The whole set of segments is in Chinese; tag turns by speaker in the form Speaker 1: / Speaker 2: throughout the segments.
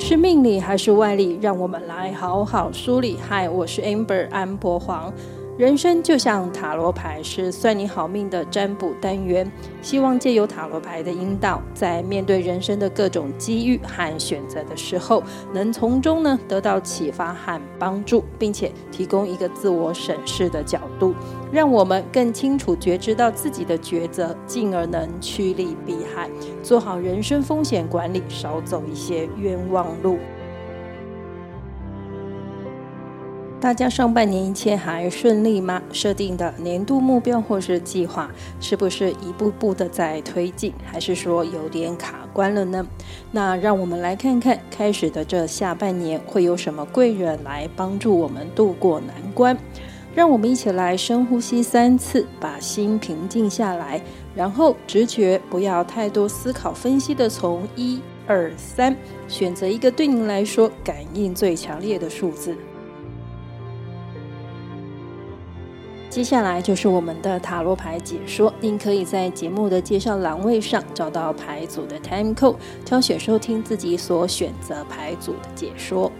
Speaker 1: 是命理还是外力？让我们来好好梳理。嗨，我是 Amber 安博黄。人生就像塔罗牌，是算你好命的占卜单元。希望借由塔罗牌的引导，在面对人生的各种机遇和选择的时候，能从中呢得到启发和帮助，并且提供一个自我审视的角度，让我们更清楚觉知到自己的抉择，进而能趋利避害，做好人生风险管理，少走一些冤枉路。大家上半年一切还顺利吗？设定的年度目标或是计划，是不是一步步的在推进，还是说有点卡关了呢？那让我们来看看，开始的这下半年会有什么贵人来帮助我们度过难关。让我们一起来深呼吸三次，把心平静下来，然后直觉不要太多思考分析的，从一二三选择一个对您来说感应最强烈的数字。接下来就是我们的塔罗牌解说，您可以在节目的介绍栏位上找到牌组的 time code，挑选收听自己所选择牌组的解说。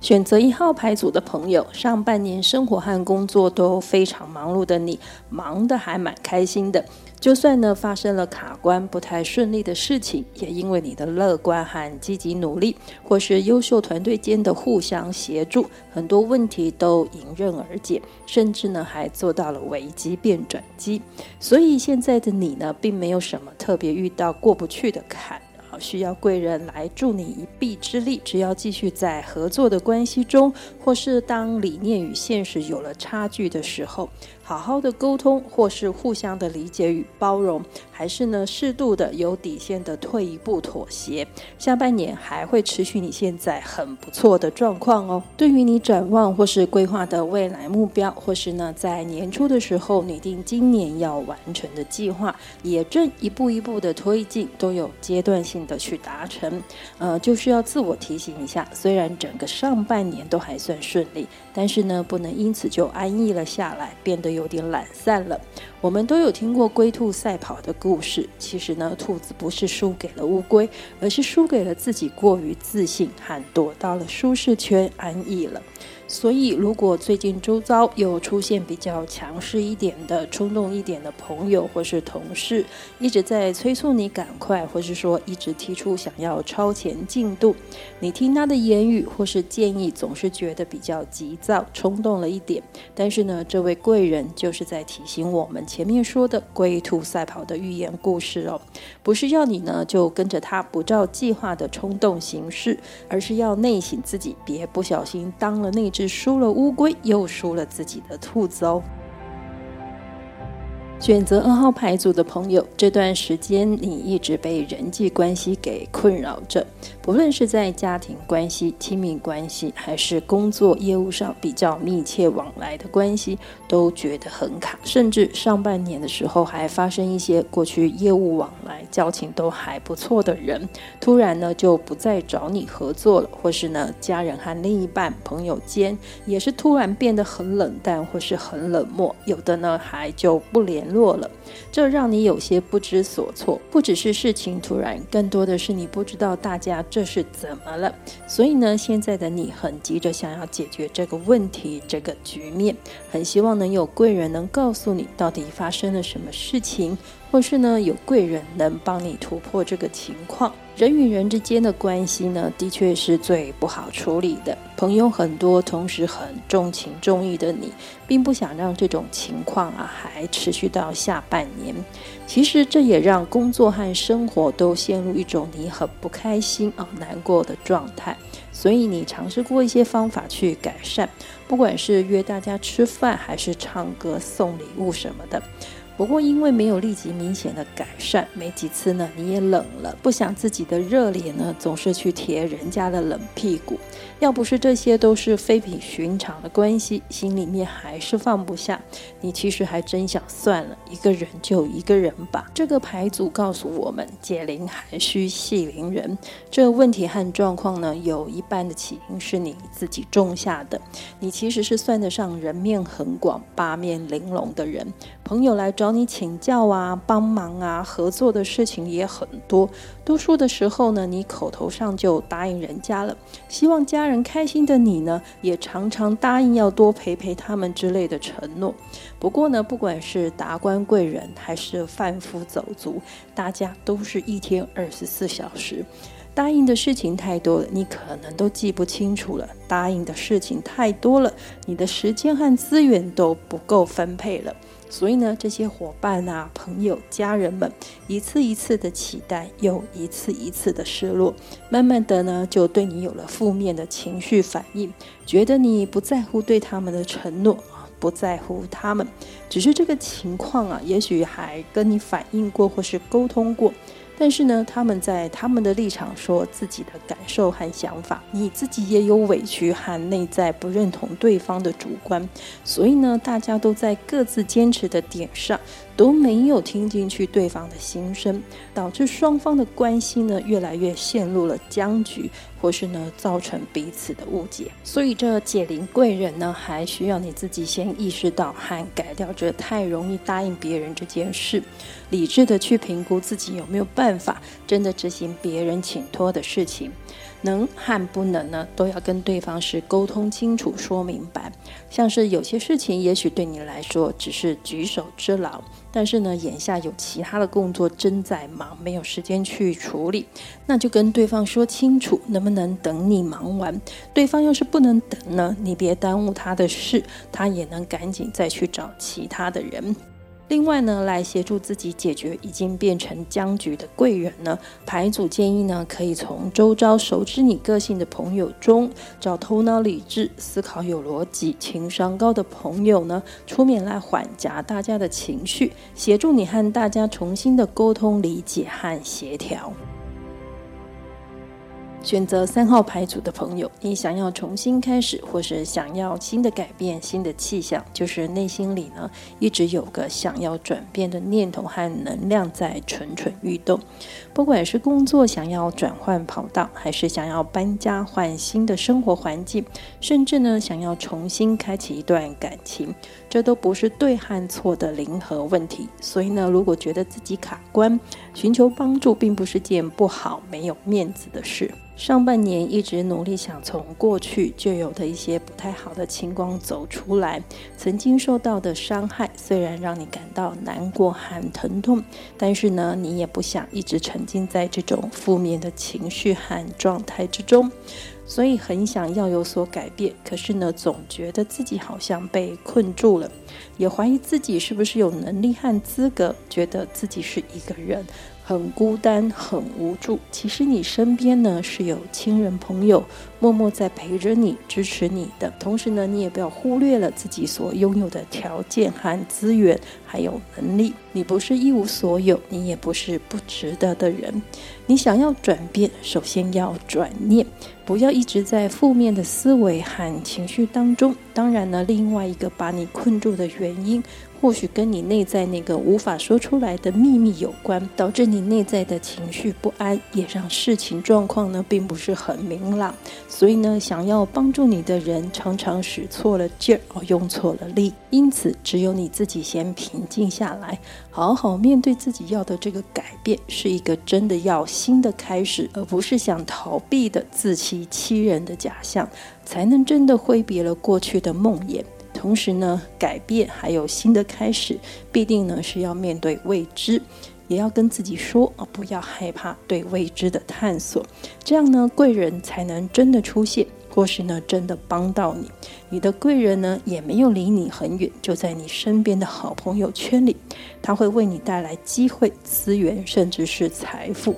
Speaker 1: 选择一号牌组的朋友，上半年生活和工作都非常忙碌的你，忙得还蛮开心的。就算呢发生了卡关、不太顺利的事情，也因为你的乐观和积极努力，或是优秀团队间的互相协助，很多问题都迎刃而解，甚至呢还做到了危机变转机。所以现在的你呢，并没有什么特别遇到过不去的坎。需要贵人来助你一臂之力，只要继续在合作的关系中，或是当理念与现实有了差距的时候，好好的沟通，或是互相的理解与包容，还是呢适度的有底线的退一步妥协，下半年还会持续你现在很不错的状况哦。对于你展望或是规划的未来目标，或是呢在年初的时候拟定今年要完成的计划，也正一步一步的推进，都有阶段性的去达成。呃，就是要自我提醒一下，虽然整个上半年都还算顺利，但是呢不能因此就安逸了下来，变得有点懒散了。我们都有听过龟兔赛跑的故事，其实呢，兔子不是输给了乌龟，而是输给了自己过于自信，和躲到了舒适圈安逸了。所以，如果最近周遭有出现比较强势一点的、冲动一点的朋友或是同事，一直在催促你赶快，或是说一直提出想要超前进度，你听他的言语或是建议，总是觉得比较急躁、冲动了一点。但是呢，这位贵人就是在提醒我们前面说的龟兔赛跑的寓言故事哦，不是要你呢就跟着他不照计划的冲动行事，而是要内省自己，别不小心当了那。是输了乌龟，又输了自己的兔子哦。选择二号牌组的朋友，这段时间你一直被人际关系给困扰着，不论是在家庭关系、亲密关系，还是工作业务上比较密切往来的关系，都觉得很卡。甚至上半年的时候，还发生一些过去业务往来、交情都还不错的人，突然呢就不再找你合作了，或是呢家人和另一半、朋友间也是突然变得很冷淡，或是很冷漠，有的呢还就不联。络了，这让你有些不知所措。不只是事情突然，更多的是你不知道大家这是怎么了。所以呢，现在的你很急着想要解决这个问题、这个局面，很希望能有贵人能告诉你到底发生了什么事情，或是呢有贵人能帮你突破这个情况。人与人之间的关系呢，的确是最不好处理的。朋友很多，同时很重情重义的你，并不想让这种情况啊还持续到下半年。其实这也让工作和生活都陷入一种你很不开心啊、难过的状态。所以你尝试过一些方法去改善，不管是约大家吃饭，还是唱歌、送礼物什么的。不过，因为没有立即明显的改善，没几次呢，你也冷了，不想自己的热脸呢，总是去贴人家的冷屁股。要不是这些都是非比寻常的关系，心里面还是放不下。你其实还真想算了，一个人就一个人吧。这个牌组告诉我们，解铃还须系铃人。这问题和状况呢，有一半的起因是你自己种下的。你其实是算得上人面很广、八面玲珑的人，朋友来找。找你请教啊、帮忙啊、合作的事情也很多。多数的时候呢，你口头上就答应人家了，希望家人开心的你呢，也常常答应要多陪陪他们之类的承诺。不过呢，不管是达官贵人还是贩夫走卒，大家都是一天二十四小时。答应的事情太多了，你可能都记不清楚了。答应的事情太多了，你的时间和资源都不够分配了。所以呢，这些伙伴啊、朋友、家人们，一次一次的期待，又一次一次的失落，慢慢的呢，就对你有了负面的情绪反应，觉得你不在乎对他们的承诺，不在乎他们。只是这个情况啊，也许还跟你反映过，或是沟通过。但是呢，他们在他们的立场说自己的感受和想法，你自己也有委屈和内在不认同对方的主观，所以呢，大家都在各自坚持的点上。都没有听进去对方的心声，导致双方的关系呢，越来越陷入了僵局，或是呢，造成彼此的误解。所以这解铃贵人呢，还需要你自己先意识到和改掉这太容易答应别人这件事，理智的去评估自己有没有办法真的执行别人请托的事情。能和不能呢，都要跟对方是沟通清楚、说明白。像是有些事情，也许对你来说只是举手之劳，但是呢，眼下有其他的工作正在忙，没有时间去处理，那就跟对方说清楚，能不能等你忙完？对方要是不能等呢，你别耽误他的事，他也能赶紧再去找其他的人。另外呢，来协助自己解决已经变成僵局的贵人呢，牌组建议呢，可以从周遭熟知你个性的朋友中，找头脑理智、思考有逻辑、情商高的朋友呢，出面来缓夹大家的情绪，协助你和大家重新的沟通、理解和协调。选择三号牌组的朋友，你想要重新开始，或是想要新的改变、新的气象，就是内心里呢一直有个想要转变的念头和能量在蠢蠢欲动。不管是工作想要转换跑道，还是想要搬家换新的生活环境，甚至呢想要重新开启一段感情，这都不是对和错的零和问题。所以呢，如果觉得自己卡关，寻求帮助并不是件不好、没有面子的事。上半年一直努力想从过去就有的一些不太好的情况走出来，曾经受到的伤害虽然让你感到难过和疼痛，但是呢，你也不想一直沉浸在这种负面的情绪和状态之中，所以很想要有所改变，可是呢，总觉得自己好像被困住了，也怀疑自己是不是有能力和资格，觉得自己是一个人。很孤单，很无助。其实你身边呢是有亲人朋友默默在陪着你、支持你的。同时呢，你也不要忽略了自己所拥有的条件和资源，还有能力。你不是一无所有，你也不是不值得的人。你想要转变，首先要转念，不要一直在负面的思维和情绪当中。当然呢，另外一个把你困住的原因。或许跟你内在那个无法说出来的秘密有关，导致你内在的情绪不安，也让事情状况呢并不是很明朗。所以呢，想要帮助你的人常常使错了劲儿，用错了力。因此，只有你自己先平静下来，好好面对自己要的这个改变，是一个真的要新的开始，而不是想逃避的自欺欺人的假象，才能真的挥别了过去的梦魇。同时呢，改变还有新的开始，必定呢是要面对未知，也要跟自己说啊，不要害怕对未知的探索，这样呢，贵人才能真的出现，或是呢真的帮到你。你的贵人呢也没有离你很远，就在你身边的好朋友圈里，他会为你带来机会、资源，甚至是财富。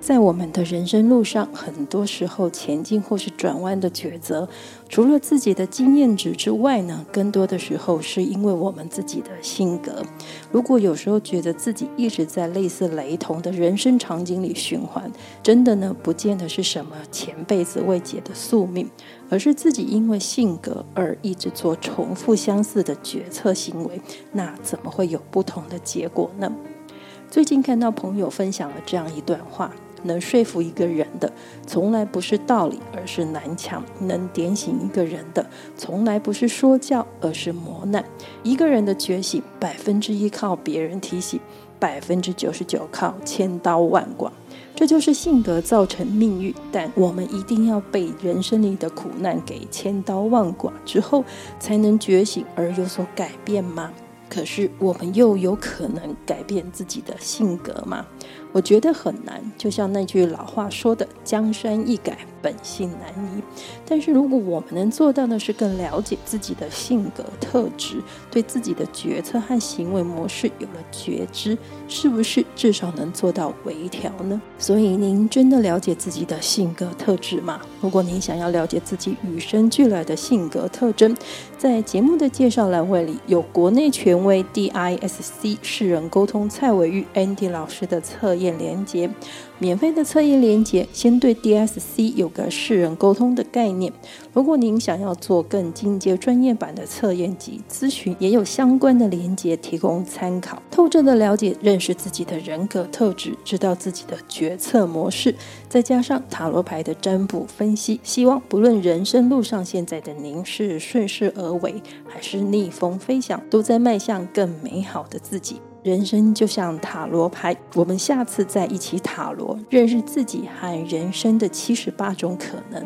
Speaker 1: 在我们的人生路上，很多时候前进或是转弯的抉择，除了自己的经验值之外呢，更多的时候是因为我们自己的性格。如果有时候觉得自己一直在类似雷同的人生场景里循环，真的呢，不见得是什么前辈子未解的宿命，而是自己因为性格而一直做重复相似的决策行为，那怎么会有不同的结果呢？最近看到朋友分享了这样一段话。能说服一个人的，从来不是道理，而是南墙；能点醒一个人的，从来不是说教，而是磨难。一个人的觉醒，百分之一靠别人提醒，百分之九十九靠千刀万剐。这就是性格造成命运，但我们一定要被人生里的苦难给千刀万剐之后，才能觉醒而有所改变吗？可是我们又有可能改变自己的性格吗？我觉得很难。就像那句老话说的：“江山易改，本性难移。”但是如果我们能做到的是更了解自己的性格特质，对自己的决策和行为模式有了觉知，是不是至少能做到微调呢？所以您真的了解自己的性格特质吗？如果您想要了解自己与生俱来的性格特征，在节目的介绍栏位里有国内权威 DISC 世人沟通蔡维玉 Andy 老师的测验连接。免费的测验连接，先对 DSC 有个世人沟通的概念。如果您想要做更进阶专业版的测验及咨询，也有相关的连接提供参考。透彻的了解、认识自己的人格特质，知道自己的决策模式，再加上塔罗牌的占卜分析，希望不论人生路上现在的您是顺势而为，还是逆风飞翔，都在迈向更美好的自己。人生就像塔罗牌，我们下次再一起塔罗，认识自己和人生的七十八种可能。